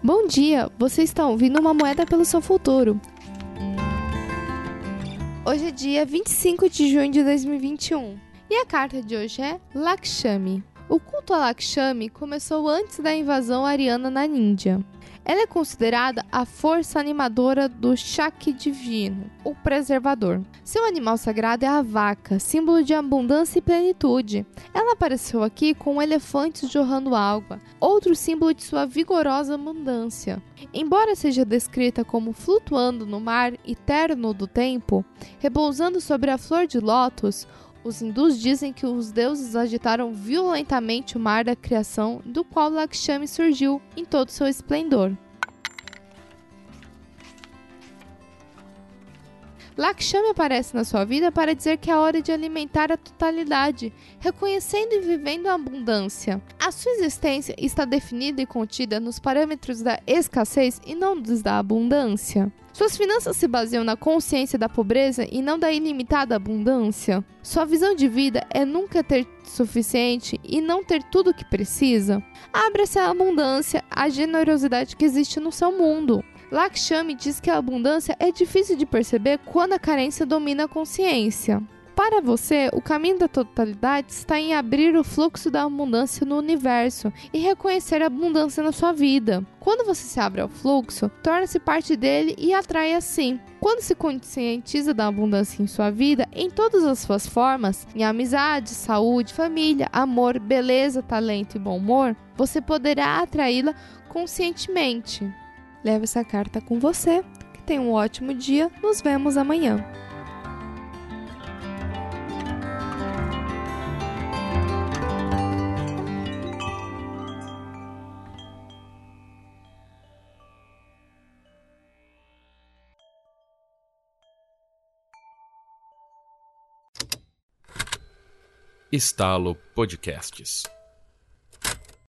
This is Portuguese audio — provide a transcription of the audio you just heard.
Bom dia, você está ouvindo uma moeda pelo seu futuro. Hoje é dia 25 de junho de 2021 e a carta de hoje é Lakshmi. O culto a Lakshmi começou antes da invasão ariana na Índia. Ela é considerada a força animadora do Shakti divino, o preservador. Seu animal sagrado é a vaca, símbolo de abundância e plenitude. Ela apareceu aqui com um elefante jorrando água, outro símbolo de sua vigorosa abundância. Embora seja descrita como flutuando no mar eterno do tempo, repousando sobre a flor de lótus, os hindus dizem que os deuses agitaram violentamente o mar da criação, do qual Lakshmi surgiu em todo seu esplendor. Lakshmi aparece na sua vida para dizer que é hora de alimentar a totalidade, reconhecendo e vivendo a abundância. A sua existência está definida e contida nos parâmetros da escassez e não dos da abundância. Suas finanças se baseiam na consciência da pobreza e não da ilimitada abundância. Sua visão de vida é nunca ter suficiente e não ter tudo o que precisa. Abra-se à abundância, à generosidade que existe no seu mundo. Lakshmi diz que a abundância é difícil de perceber quando a carência domina a consciência. Para você, o caminho da totalidade está em abrir o fluxo da abundância no universo e reconhecer a abundância na sua vida. Quando você se abre ao fluxo, torna-se parte dele e atrai assim. Quando se conscientiza da abundância em sua vida, em todas as suas formas, em amizade, saúde, família, amor, beleza, talento e bom humor, você poderá atraí-la conscientemente. Leve essa carta com você. Que tenha um ótimo dia. Nos vemos amanhã. Estalo Podcasts